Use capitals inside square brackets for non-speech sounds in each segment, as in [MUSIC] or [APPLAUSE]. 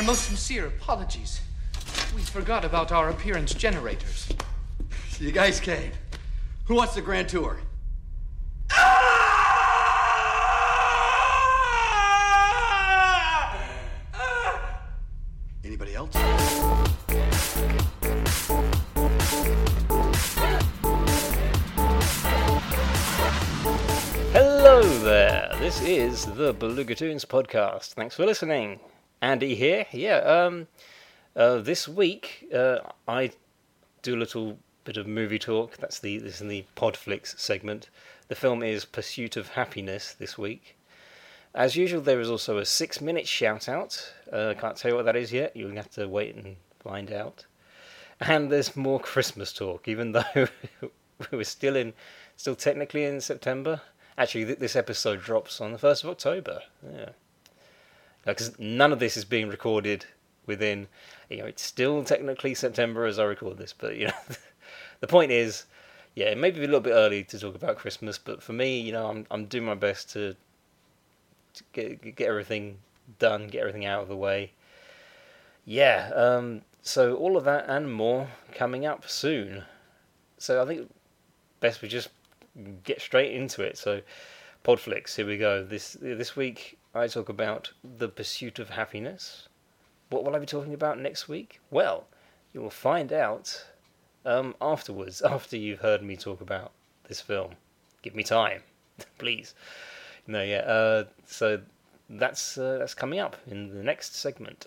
Our most sincere apologies. We forgot about our appearance generators. So you guys came. Who wants the grand tour? Anybody else? Hello there. This is the Beluga Tunes podcast. Thanks for listening. Andy here. Yeah. Um. Uh, this week, uh, I do a little bit of movie talk. That's the this is in the Podflix segment. The film is Pursuit of Happyness this week. As usual, there is also a six-minute shout-out. Uh, can't tell you what that is yet. You'll have to wait and find out. And there's more Christmas talk, even though [LAUGHS] we're still in, still technically in September. Actually, th- this episode drops on the first of October. Yeah, because none of this is being recorded within. You know, it's still technically September as I record this, but you know, [LAUGHS] the point is, yeah, it may be a little bit early to talk about Christmas, but for me, you know, I'm I'm doing my best to, to get get everything done, get everything out of the way. Yeah, um, so all of that and more coming up soon. So I think best we just get straight into it. So, Podflix, here we go. This this week I talk about the Pursuit of Happyness. What will I be talking about next week? Well, you will find out um, afterwards, [LAUGHS] after you've heard me talk about this film. Give me time, [LAUGHS] please. No, yeah. Uh, so that's uh, that's coming up in the next segment.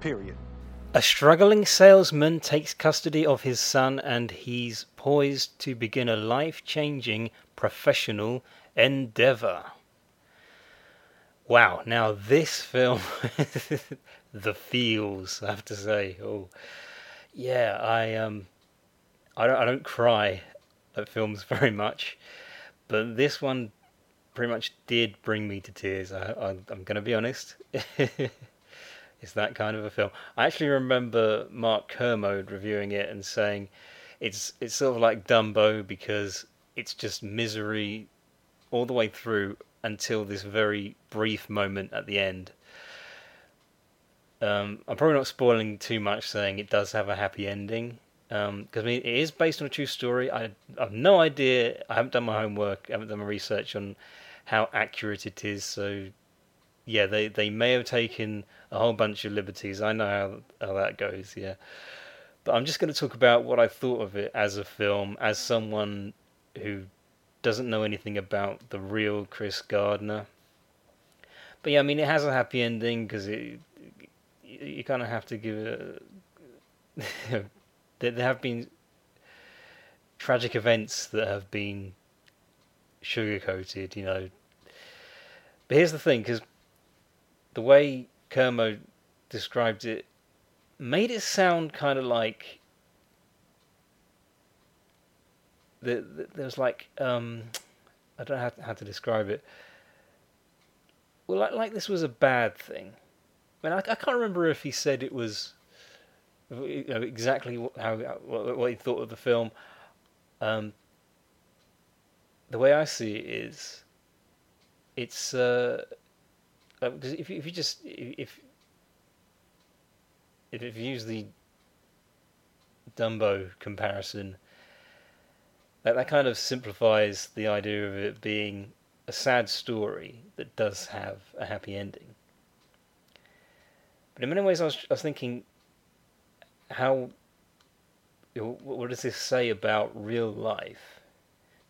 Period. A struggling salesman takes custody of his son and he's poised to begin a life changing professional endeavor. Wow, now this film, [LAUGHS] the feels, I have to say. Oh, yeah, I um, I don't, I don't cry at films [LAUGHS] very much, but this one pretty much did bring me to tears. I, I, I'm going to be honest. [LAUGHS] it's that kind of a film. I actually remember Mark Kermode reviewing it and saying it's it's sort of like Dumbo because it's just misery all the way through until this very brief moment at the end. Um, I'm probably not spoiling too much, saying it does have a happy ending. Because I mean, it is based on a true story. I, I have no idea. I haven't done my homework. I haven't done my research on how accurate it is. So, yeah, they, they may have taken a whole bunch of liberties. I know how, how that goes. Yeah, but I'm just going to talk about what I thought of it as a film, as someone who doesn't know anything about the real Chris Gardner. But yeah, I mean, it has a happy ending because it you, you kind of have to give it. A, [LAUGHS] there, there have been tragic events that have been sugar-coated, you know. But here's the thing, because the way Kermode described it made it sound kind of like the, the, there was like um, I don't know how to, describe it. Well, like like this was a bad thing. I mean, I, I can't remember if he said it was you know, exactly how what, what he thought of the film. Um, the way I see it is, it's uh, uh, 'cause if if you just if if if you use the Dumbo comparison, that that kind of simplifies the idea of it being a sad story that does have a happy ending. But in many ways, I was, I was thinking, how, what does this say about real life?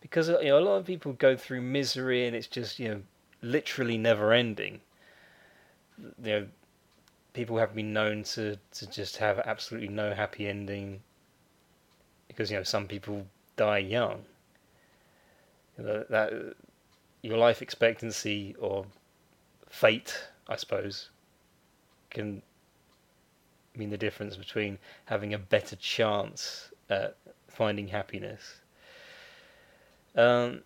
Because you know, a lot of people go through misery, and it's just you know, literally never ending. You know, people have been known to to just have absolutely no happy ending. Because you know, some people die young. You know, that your life expectancy or fate, I suppose, can mean the difference between having a better chance at finding happiness. Um,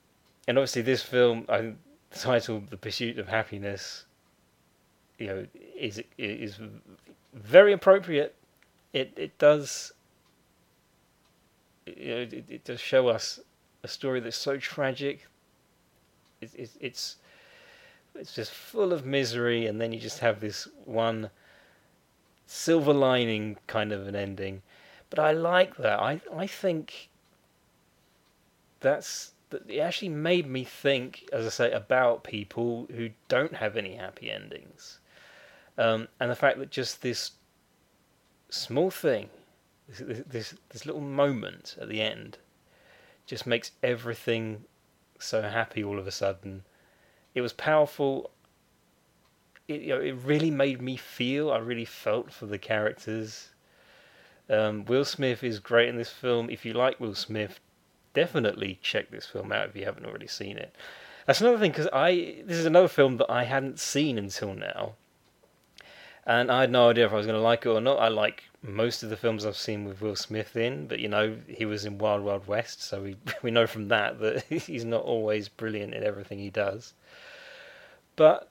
and obviously, this film, I titled "The Pursuit of Happyness," you know, is is very appropriate. It it does. You know, it, it does show us a story that's so tragic. It, it, it's it's just full of misery, and then you just have this one silver lining kind of an ending. But I like that. I I think that's that it actually made me think, as I say, about people who don't have any happy endings, um, and the fact that just this small thing, this, this this little moment at the end, just makes everything so happy all of a sudden. It was powerful. It you know, it really made me feel. I really felt for the characters. Um, Will Smith is great in this film. If you like Will Smith, definitely check this film out if you haven't already seen it. That's another thing because I this is another film that I hadn't seen until now, and I had no idea if I was going to like it or not. I like most of the films I've seen with Will Smith in, but you know he was in Wild Wild West, so we [LAUGHS] we know from that that [LAUGHS] he's not always brilliant in everything he does. But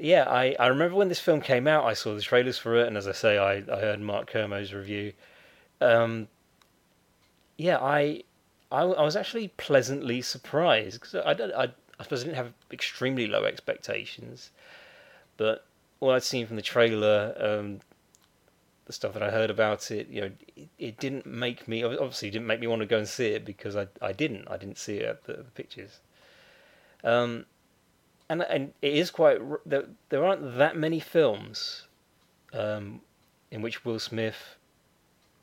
yeah, I, I remember when this film came out, I saw the trailers for it, and as I say, I, I heard Mark Kermode's review. Um, yeah, I, I I was actually pleasantly surprised because I, I I suppose I didn't have extremely low expectations, but all I'd seen from the trailer, um, the stuff that I heard about it, you know, it, it, didn't make me obviously didn't make me want to go and see it because I I didn't I didn't see it at the, the pictures. Um, and and it is quite there. There aren't that many films, um, in which Will Smith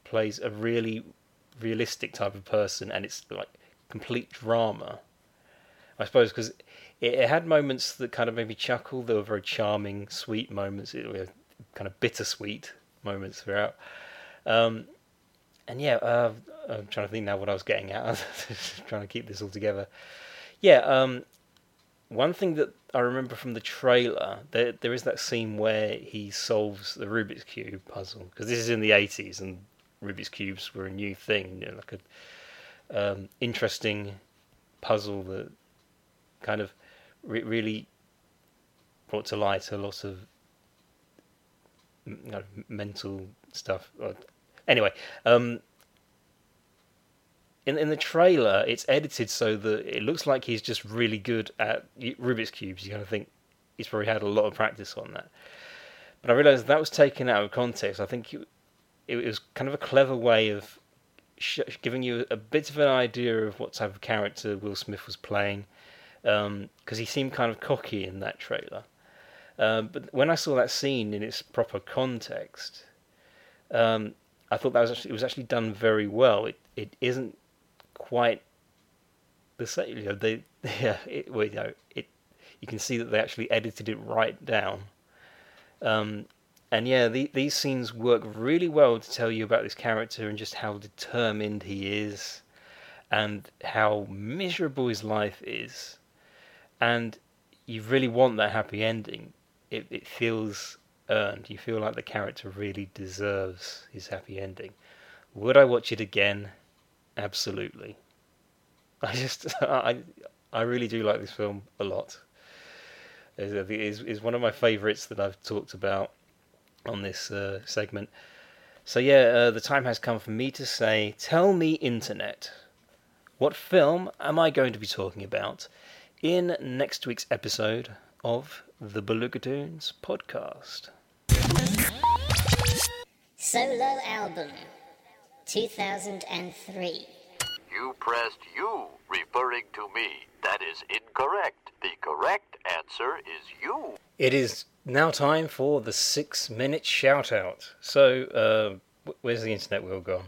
plays a really realistic type of person, and it's like complete drama. I suppose because it, it, had moments that kind of made me chuckle. They were very charming, sweet moments. It were kind of bittersweet moments throughout. Um, and yeah, uh, I'm trying to think now what I was getting at. [LAUGHS] trying to keep this all together. Yeah, um, one thing that I remember from the trailer, there there is that scene where he solves the Rubik's cube puzzle because this is in the 80s and Rubik's cubes were a new thing, you know, like a um, interesting puzzle that kind of re- really brought to light a lot of you know, mental stuff. Anyway, um, in in the trailer, it's edited so that it looks like he's just really good at Rubik's cubes. You kind of think he's probably had a lot of practice on that. But I realised that was taken out of context. I think it, it was kind of a clever way of sh- giving you a bit of an idea of what type of character Will Smith was playing, because um, he seemed kind of cocky in that trailer. Um, but when I saw that scene in its proper context, um, I thought that was actually, it was actually done very well. It it isn't quite the same. You know, they [LAUGHS] yeah, it, well, you know, it you can see that they actually edited it right down. Um, and yeah, the, these scenes work really well to tell you about this character and just how determined he is, and how miserable his life is, and you really want that happy ending. It it feels earned. You feel like the character really deserves his happy ending. Would I watch it again? Absolutely. [LAUGHS] I just I I really do like this film a lot. It is is one of my favourites that I've talked about on this uh, segment. So yeah, uh, the time has come for me to say, tell me, internet, what film am I going to be talking about in next week's episode of the Beluga podcast? Solo album 2003. You pressed you, referring to me. That is incorrect. The correct answer is you. It is now time for the six minute shout out. So, uh, where's the internet wheel gone?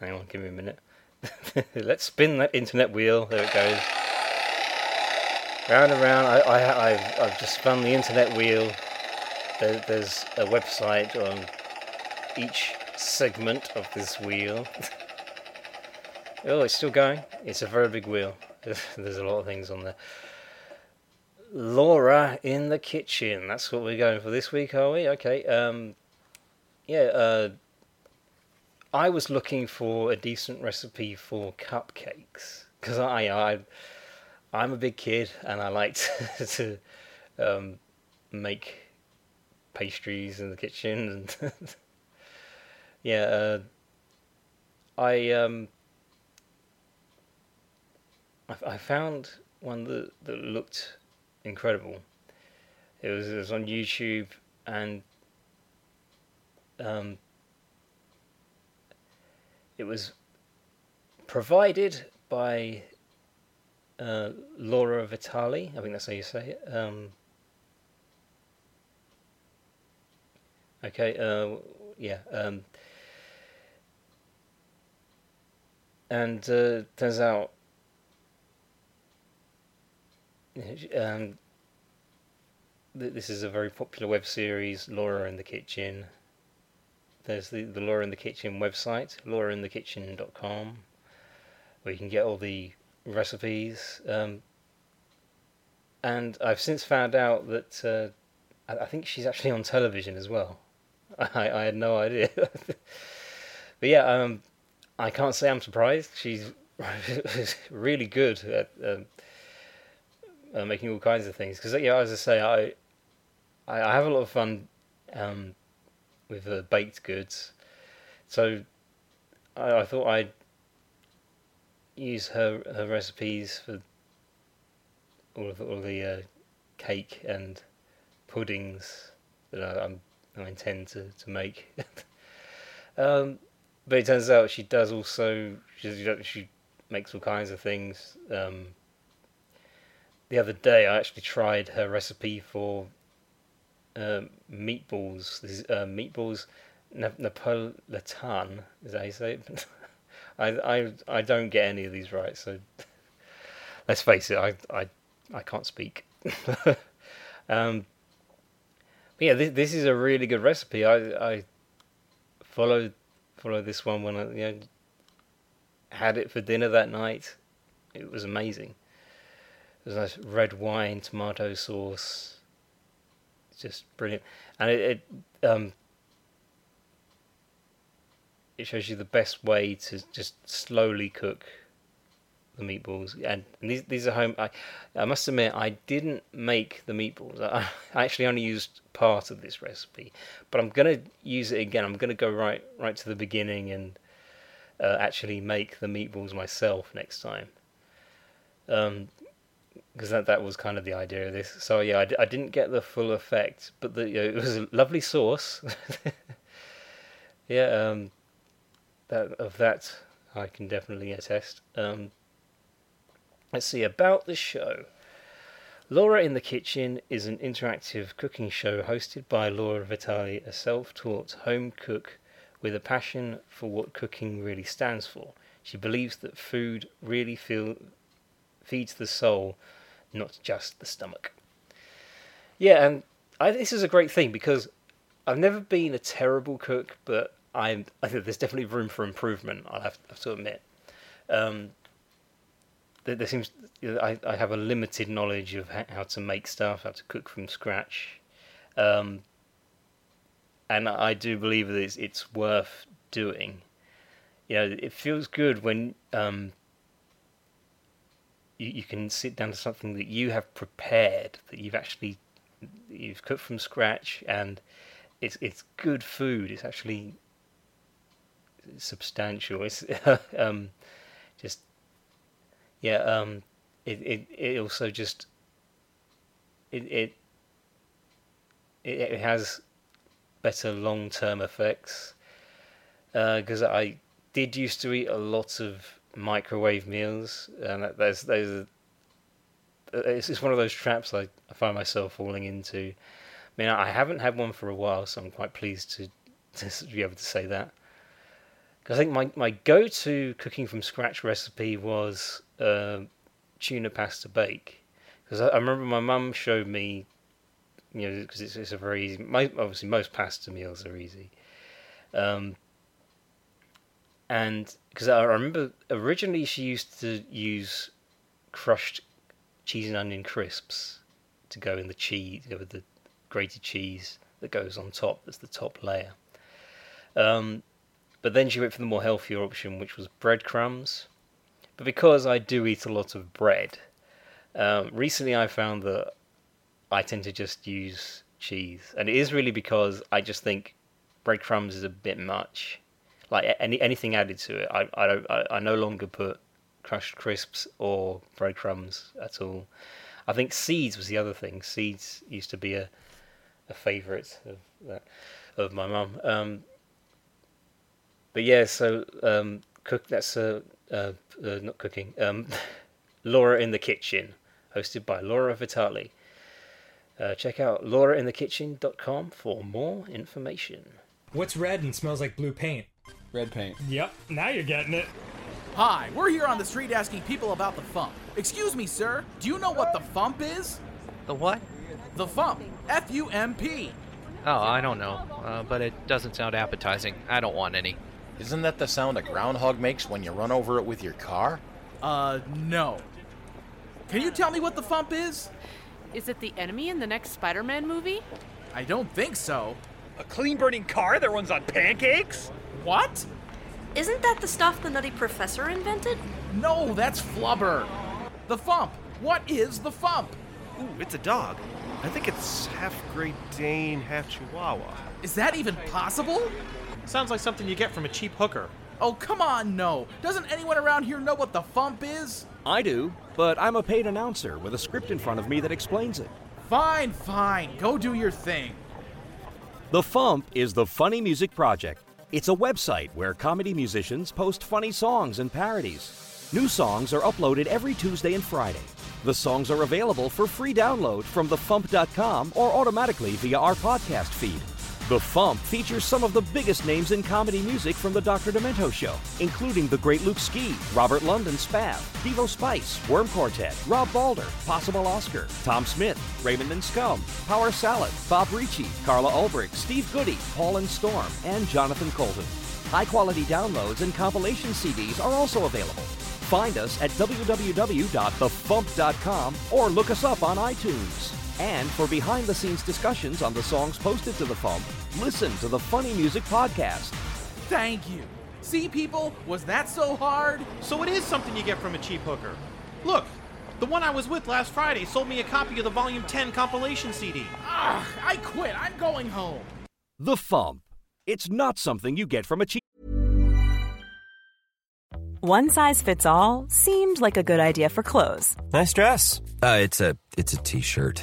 Hang on, give me a minute. [LAUGHS] Let's spin that internet wheel. There it goes. Round and round. I, I, I've, I've just spun the internet wheel. There, there's a website on each segment of this wheel. [LAUGHS] oh, it's still going. It's a very big wheel. [LAUGHS] There's a lot of things on there. Laura in the kitchen. That's what we're going for this week, are we? Okay. Um, yeah. Uh, I was looking for a decent recipe for cupcakes because I, I, I'm a big kid and I like to, [LAUGHS] to um, make pastries in the kitchen and [LAUGHS] yeah. Uh, I um, I, I found one that that looked incredible. It was, it was on YouTube and um, it was provided by uh, Laura Vitale, I think that's how you say it. Um, okay, uh, yeah. Um, and uh, turns out um, this is a very popular web series, Laura in the Kitchen. There's the, the Laura in the Kitchen website, laurainthekitchen.com, where you can get all the recipes. Um, and I've since found out that uh, I, think she's actually on television as well. [LAUGHS] I, I had no idea. [LAUGHS] but yeah, um, I can't say I'm surprised. She's [LAUGHS] really good at um, uh, making all kinds of things. Because yeah, as I say, I I, have a lot of fun um, with uh, baked goods, so I, I, thought I'd use her her recipes for all of all the uh, cake and puddings that I, I intend to to make. [LAUGHS] um, but it turns out she does also she, she makes all kinds of things. Um, the other day I actually tried her recipe for uh, meatballs. This is, uh, meatballs Napolitan. Is that how you say it? [LAUGHS] I, I, I don't get any of these right, so [LAUGHS] let's face it, I, I, I can't speak. [LAUGHS] um, yeah, this, this is a really good recipe. I, I followed followed this one when I you know, had it for dinner that night. It was amazing. There's nice red wine, tomato sauce. Just brilliant, and it, it um it shows you the best way to just slowly cook the meatballs. And, and these these are home. I I must admit I didn't make the meatballs. I, I actually only used part of this recipe, but I'm gonna use it again. I'm gonna go right right to the beginning and uh, actually make the meatballs myself next time. Um, because that that was kind of the idea of this. So yeah, I d- I didn't get the full effect, but the you know, it was a lovely sauce. [LAUGHS] yeah, um, that of that I can definitely attest. Um, let's see about the show. Laura in the Kitchen is an interactive cooking show hosted by Laura Vitale, a self-taught home cook with a passion for what cooking really stands for. She believes that food really feel, feeds the soul not just the stomach. Yeah, and I, this is a great thing because I've never been a terrible cook, but I'm, I think there's definitely room for improvement. I have, have to admit. Um, there, there, seems I, I have a limited knowledge of how to make stuff, how to cook from scratch, um, and I do believe that it's, it's worth doing. You know, it feels good when um, you, you can sit down to something that you have prepared, that you've actually you've cooked from scratch, and it's it's good food. It's actually substantial. It's [LAUGHS] um, just yeah. Um, it, it it also just it it it has better long term effects because uh, I did used to eat a lot of microwave meals, and there's there's it's, it's one of those traps I, I find myself falling into. I mean, I haven't had one for a while, so I'm quite pleased to, [LAUGHS] to be able to say that. Because I think my, my go to cooking from scratch recipe was uh, tuna pasta bake. Because I, I, remember my mum showed me, you know, because it's, it's a very easy, obviously, most pasta meals are easy. Um, and because I remember originally she used to use crushed cheese and onion crisps to go in the cheese, with the grated cheese that goes on top. That's the top layer. Um, but then she went for the more healthier option, which was breadcrumbs. But because I do eat a lot of bread, um, recently I found that I tend to just use cheese, and it is really because I just think breadcrumbs is a bit much. Like any anything added to it, I I don't I, I no longer put crushed crisps or breadcrumbs at all. I think seeds was the other thing. Seeds used to be a a favourite of that of my mum. But yeah, so um, cook. That's uh, uh, uh, not cooking. Um, [LAUGHS] Laura in the Kitchen, hosted by Laura Vitale. Uh, check out laurainthekitchen.com for more information. What's red and smells like blue paint? Red paint. Yep, now you're getting it. Hi, we're here on the street asking people about the Fump. Excuse me, sir, do you know what the Fump is? The what? The Fump. F U M P. Oh, I don't know, uh, but it doesn't sound appetizing. I don't want any. Isn't that the sound a groundhog makes when you run over it with your car? Uh, no. Can you tell me what the Fump is? Is it the enemy in the next Spider Man movie? I don't think so. A clean burning car that runs on pancakes? What? Isn't that the stuff the Nutty Professor invented? No, that's Flubber. The Fump. What is the Fump? Ooh, it's a dog. I think it's half Great Dane, half Chihuahua. Is that even possible? Sounds like something you get from a cheap hooker. Oh, come on, no. Doesn't anyone around here know what the Fump is? I do, but I'm a paid announcer with a script in front of me that explains it. Fine, fine. Go do your thing. The Fump is the Funny Music Project. It's a website where comedy musicians post funny songs and parodies. New songs are uploaded every Tuesday and Friday. The songs are available for free download from thefump.com or automatically via our podcast feed. The Fump features some of the biggest names in comedy music from the Dr. Demento Show, including the great Luke Ski, Robert London Spav, Devo Spice, Worm Quartet, Rob Balder, Possible Oscar, Tom Smith, Raymond and Scum, Power Salad, Bob Ricci, Carla Ulbrich, Steve Goodie, Paul and Storm, and Jonathan Coulton. High quality downloads and compilation CDs are also available. Find us at www.thefump.com or look us up on iTunes. And for behind the scenes discussions on the songs posted to the Fump, listen to the Funny Music Podcast. Thank you. See, people, was that so hard? So it is something you get from a cheap hooker. Look, the one I was with last Friday sold me a copy of the Volume 10 compilation CD. Ugh, I quit. I'm going home. The Fump. It's not something you get from a cheap. One size fits all seemed like a good idea for clothes. Nice dress. Uh, it's a it's a t-shirt.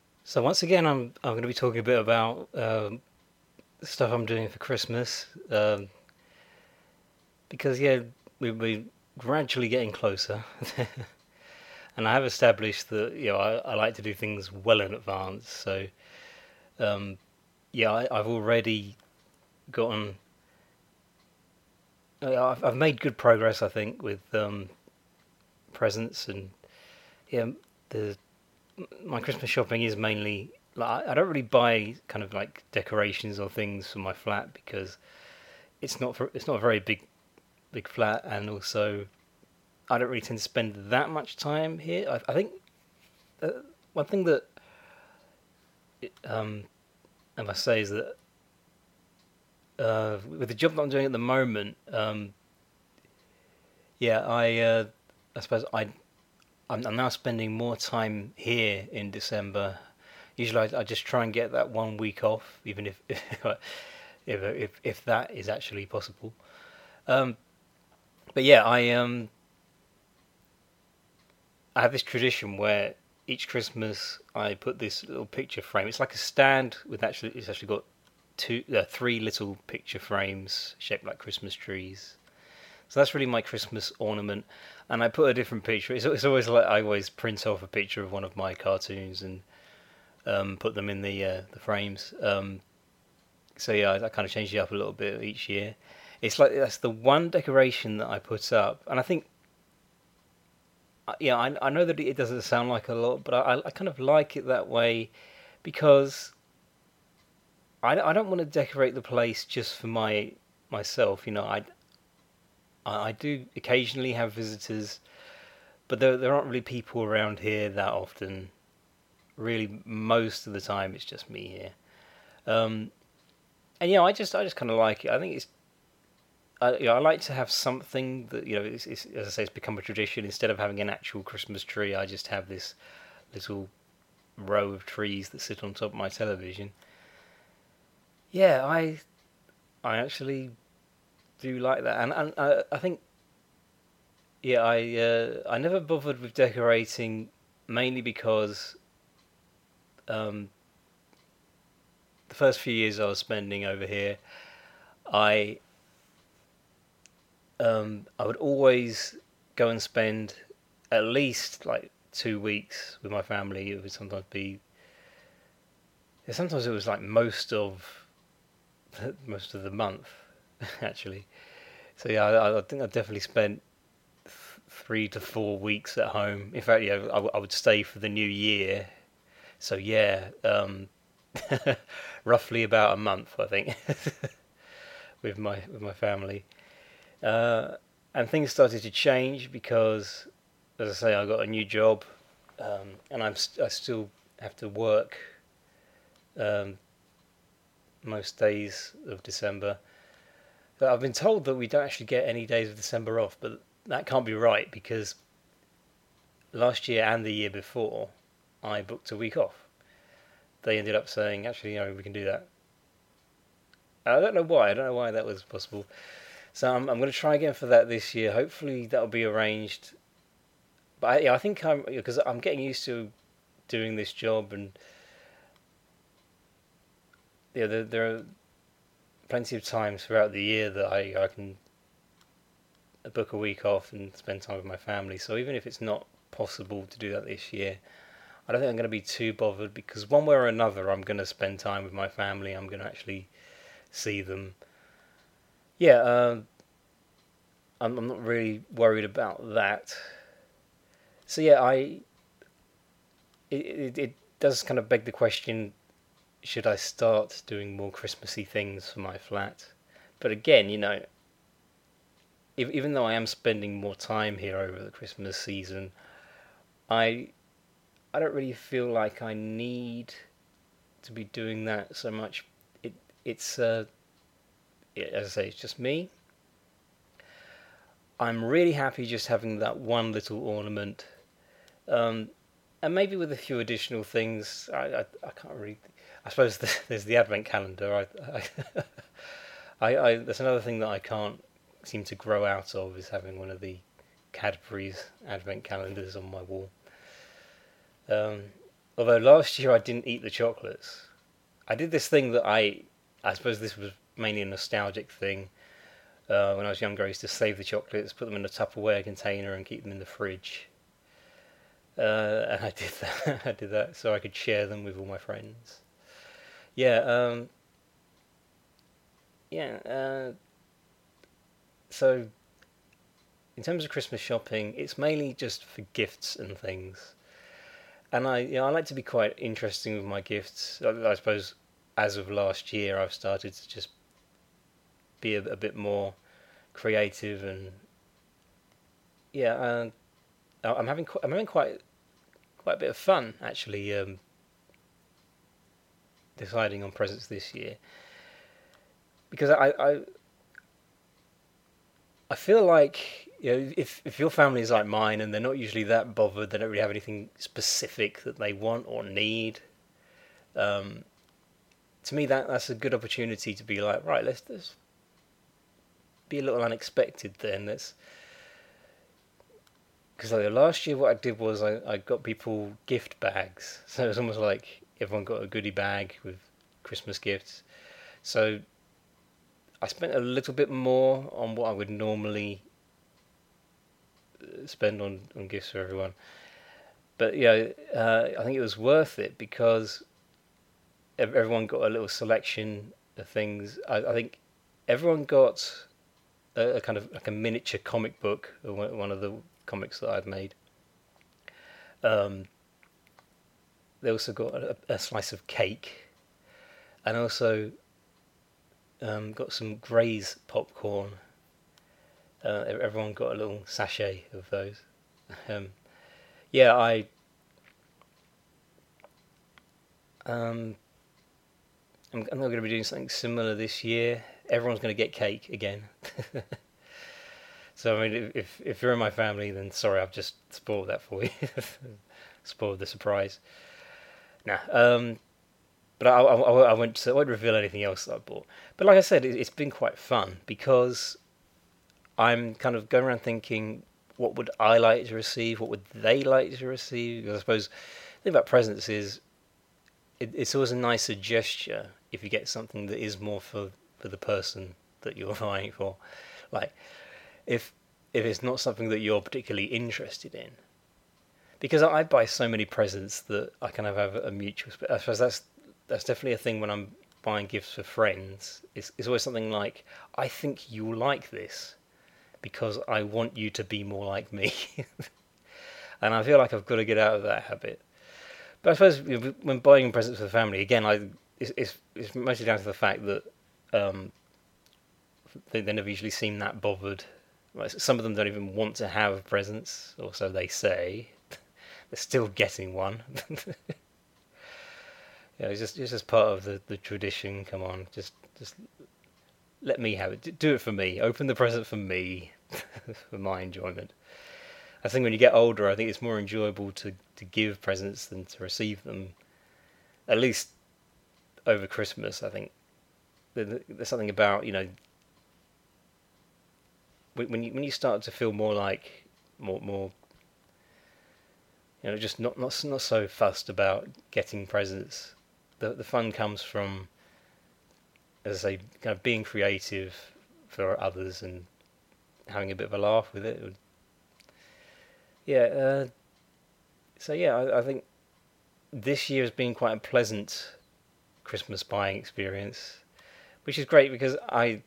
So once again, I'm I'm going to be talking a bit about um, stuff I'm doing for Christmas, um, because yeah, we we gradually getting closer, [LAUGHS] and I have established that you know I, I like to do things well in advance. So, um, yeah, I, I've already gotten. I've, I've made good progress, I think, with um, presents and yeah, the my Christmas shopping is mainly like I don't really buy kind of like decorations or things for my flat because it's not for, it's not a very big big flat and also I don't really tend to spend that much time here. I, I think uh, one thing that um, I must say is that uh, with the job that I'm doing at the moment, um, yeah, I uh, I suppose I I'm, I'm, now spending more time here in December. Usually, I, I, just try and get that one week off, even [LAUGHS] if if if, if that is actually possible. Um, but yeah, I um I have this tradition where each Christmas I put this little picture frame. It's like a stand with actually it's actually got two uh, three little picture frames shaped like Christmas trees. So that's really my Christmas ornament, and I put a different picture. It's, it's always like I always print off a picture of one of my cartoons and um, put them in the uh, the frames. Um, so yeah, I, I kind of change it up a little bit each year. It's like that's the one decoration that I put up, and I think, uh, yeah, I, I know that it doesn't sound like a lot, but I, I kind of like it that way because I, I don't want to decorate the place just for my myself. You know, I I do occasionally have visitors, but there there aren't really people around here that often. Really, most of the time it's just me here. Um, and yeah, I just I just kind of like it. I think it's. I, you know, I like to have something that you know, it's, it's, as I say, it's become a tradition. Instead of having an actual Christmas tree, I just have this little row of trees that sit on top of my television. Yeah, I, I actually do like that, and and uh, I think, yeah, I uh, I never bothered with decorating mainly because, um, the first few years I was spending over here, I um, I would always go and spend at least like two weeks with my family. It would sometimes be. Sometimes it was like most of [LAUGHS] most of the month, [LAUGHS] actually. So yeah, I, I think I definitely spent th- three to four weeks at home. In fact, yeah, I would stay for the new year. So yeah, um, [LAUGHS] roughly about a month, I think, [LAUGHS] with my with my family. Uh, and things started to change because, as I say, I got a new job, um, and I'm st- I still have to work um, most days of December. But I've been told that we don't actually get any days of December off, but that can't be right because last year and the year before, I booked a week off. They ended up saying, actually, you know, we can do that. I don't know why. I don't know why that was possible. So I'm, I'm going to try again for that this year. Hopefully that'll be arranged. But I, yeah, I think I'm because I'm getting used to doing this job and yeah, there, there are plenty of times throughout the year that I, I can book a week off and spend time with my family. So even if it's not possible to do that this year, I don't think I'm going to be too bothered because one way or another, I'm going to spend time with my family. I'm going to actually see them. Yeah, uh, I'm, I'm not really worried about that. So yeah, I. It, it, it does kind of beg the question should I start doing more Christmassy things for my flat? But again, you know, if, even though I am spending more time here over the Christmas season, I I don't really feel like I need to be doing that so much. It it's uh, as I say, it's just me. I'm really happy just having that one little ornament, um, and maybe with a few additional things. I I, I can't really I suppose the, [LAUGHS] there's the advent calendar. I, I, [LAUGHS] I, another thing that I can't seem to grow out of is having one of the Cadbury's advent calendars on my wall. Um, although last year I didn't eat the chocolates, I did this thing that I, I suppose this was mainly a nostalgic thing. uh, when I was younger, I used to save the chocolates, put them in a Tupperware container, and keep them in the fridge. Uh, and I did [LAUGHS] that. I did that so I could share them with all my friends. Yeah. Um, yeah. Uh, so, in terms of Christmas shopping, it's mainly just for gifts and things. And I, you know, I like to be quite interesting with my gifts. I, I suppose, as of last year, I've started to just be a, a bit more creative and yeah, uh, I'm having qu- I'm having quite quite a bit of fun actually um, deciding on presents this year because I, I I feel like you know if if your family is like mine and they're not usually that bothered, they don't really have anything specific that they want or need. Um, to me, that that's a good opportunity to be like, right, let's let's be a little unexpected then. Let's because like, last year what I did was I, I got people gift bags, so it was almost like everyone got a goodie bag with Christmas gifts. So I spent a little bit more on what I would normally uh, spend on, on gifts for everyone. But yeah, uh, I think it was worth it because everyone got a little selection of things. I, I think everyone got a, a, kind of like a miniature comic book, one of the comics that I've made. Um, they also got a, a, slice of cake, and also um, got some Graze popcorn. Uh, everyone got a little sachet of those. [LAUGHS] Um, yeah, I. Um, I'm, I'm not going to be doing something similar this year. Everyone's going to get cake again. [LAUGHS] so I mean, if if you're in my family, then sorry, I've just spoiled that for you. [LAUGHS] spoiled the surprise. Nah, um, but I, I, I won't I won't reveal anything else that I bought. But like I said, it, it's been quite fun because I'm kind of going around thinking, what would I like to receive? What would they like to receive? Because I suppose the thing about presents is it, it's always a nicer gesture if you get something that is more for, for the person that you're [LAUGHS] buying for. Like if if it's not something that you're particularly interested in. Because I buy so many presents that I kind of have a mutual. I suppose that's that's definitely a thing when I'm buying gifts for friends. It's, it's always something like, I think you'll like this because I want you to be more like me. [LAUGHS] and I feel like I've got to get out of that habit. But I suppose when buying presents for the family, again, I it's, it's, mostly down to the fact that um, they, they never usually seem that bothered. Some of them don't even want to have presents, or so they say. Still getting one. [LAUGHS] yeah, it's just it's just part of the, the tradition. Come on, just just let me have it. Do it for me. Open the present for me, [LAUGHS] for my enjoyment. I think when you get older, I think it's more enjoyable to, to give presents than to receive them. At least over Christmas, I think there's something about you know when you when you start to feel more like more more you know just not not not so fussed about getting presents. The the fun comes from as I say kind of being creative for others and having a bit of a laugh with it. Yeah. Uh, so yeah, I, I think this year has been quite a pleasant Christmas buying experience, which is great because I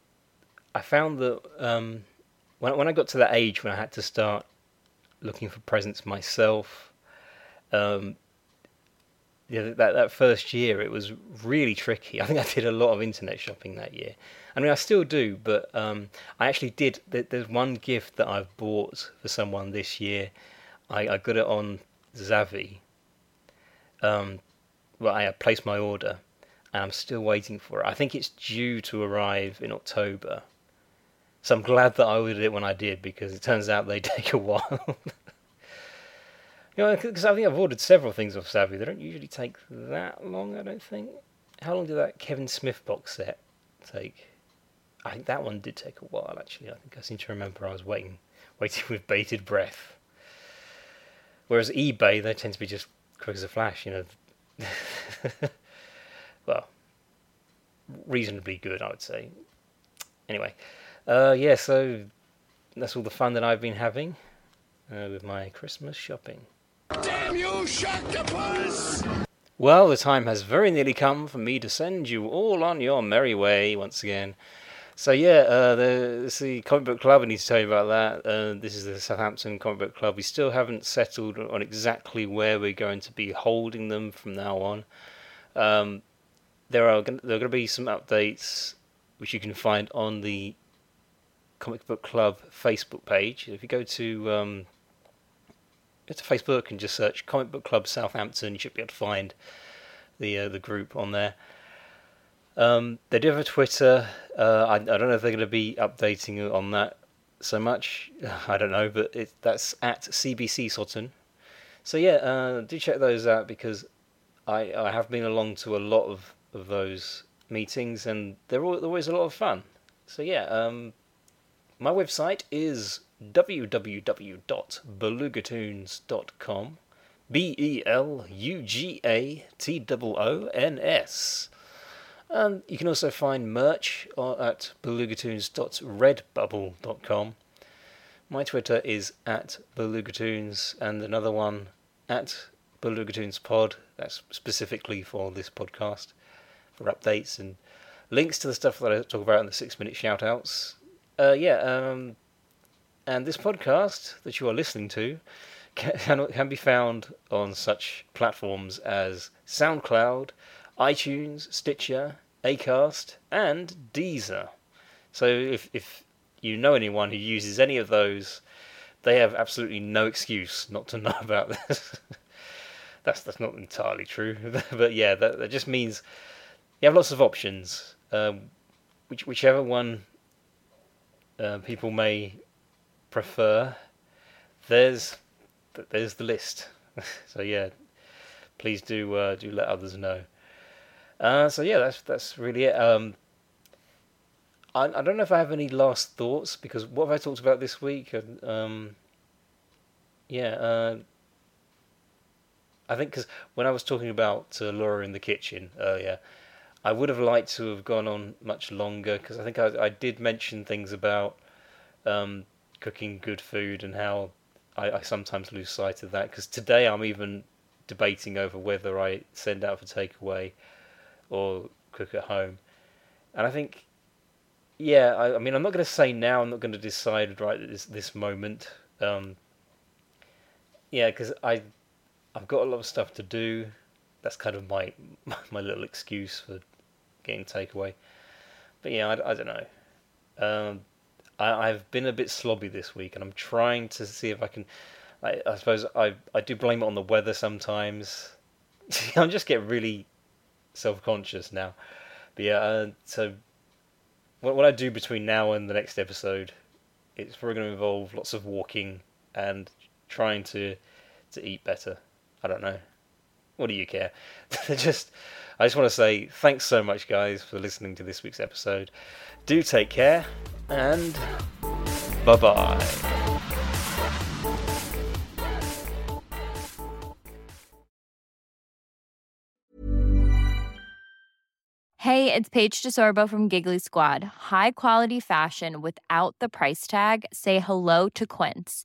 I found that um, when when I got to that age when I had to start looking for presents myself, um, that that first year it was really tricky. [LAUGHS] I think I did a lot of internet shopping that year. I mean, I still do, but um, I actually did. There's one gift that I've bought for someone this year. I, I got it on Zavvi. Um, well, I placed my order, and I'm still waiting for it. I think it's due to arrive in October. So I'm glad that I ordered it when I did because it turns out they [LAUGHS] take a while. You know, because I think I've ordered several things off Zavvi. They don't usually take that long. I don't think. How long did that Kevin Smith box set take? I think that one did take a while. Actually, I think I seem to remember I was waiting, [LAUGHS] waiting with bated breath. Whereas eBay, they tend to be just quick as a flash. You know. [LAUGHS] well, reasonably good, I would say. Anyway, Uh, yeah, so that's all the fun that I've been having uh, with my Christmas shopping. Damn you! Well, the time has very nearly come for me to send you all on your merry way once again. So yeah, uh, the, is the comic book club. I need to tell you about that. Uh, this is the Southampton Comic Book Club. We still haven't settled on exactly where we're going to be holding them from now on. Um, there are there are going to be some updates which you can find on the Comic Book Club Facebook page. If you go to um, go to Facebook and just search Comic Book Club Southampton, you should be able to find the uh, the group on there. Um, they do have a Twitter. Uh, I, I, don't know if they're going to be updating on that so much. [LAUGHS] I don't know, but it, that's at CBC Soton. So yeah, uh, do check those out because I, I have been along to a lot of, of those meetings and they're, all, they're always a lot of fun. So yeah, um, my website is www.belugatoons.com. B E L U G A T O N S. And you can also find merch at belugatoons.redbubble.com. My Twitter is at belugatoons and another one at belugatoonspod. That's specifically for this podcast for updates and links to the stuff that I talk about in the six minute shoutouts. Uh, yeah, um, and this podcast that you are listening to [LAUGHS] can, can be found on such platforms as SoundCloud, iTunes, Stitcher, Acast, and Deezer. So if if you know anyone who uses any of those, they have absolutely no excuse not to [LAUGHS] know about this. [LAUGHS] that's that's not entirely true, but yeah, that, that just means you have lots of options. Um, which whichever one uh, people may prefer, there's there's the list. [LAUGHS] so yeah, please do uh, do let others know. Uh, so yeah, that's that's really it. Um, I I don't know if I have any last thoughts because what have I talked about this week? Um, yeah, uh, I think because when I was talking about uh, Laura in the kitchen earlier, I would have liked to have gone on much longer because I think I, I did mention things about um, cooking good food and how I, I sometimes lose sight of that. Because today I'm even debating over whether I send out for takeaway or cook at home. And I think, yeah, I, I mean, I'm not going to say now. I'm not going to decide right at this this moment. Um, yeah, because I I've got a lot of stuff to do. That's kind of my [LAUGHS] my little excuse for getting takeaway. But yeah, I, I don't know. Um, I, I've been a bit slobby this week, and I'm trying to see if I can. I, I suppose I I do blame it on the weather sometimes. [LAUGHS] I'm just getting really self conscious now. But yeah, uh, so what, what I do between now and the next episode, it's probably going to involve lots of walking and trying to to eat better. I don't know. What do you care? [LAUGHS] just I just want to say thanks so much, guys, for listening to this week's episode. Do take care and bye bye. Hey, it's Paige DeSorbo from Giggly Squad. High quality fashion without the price tag? Say hello to Quince.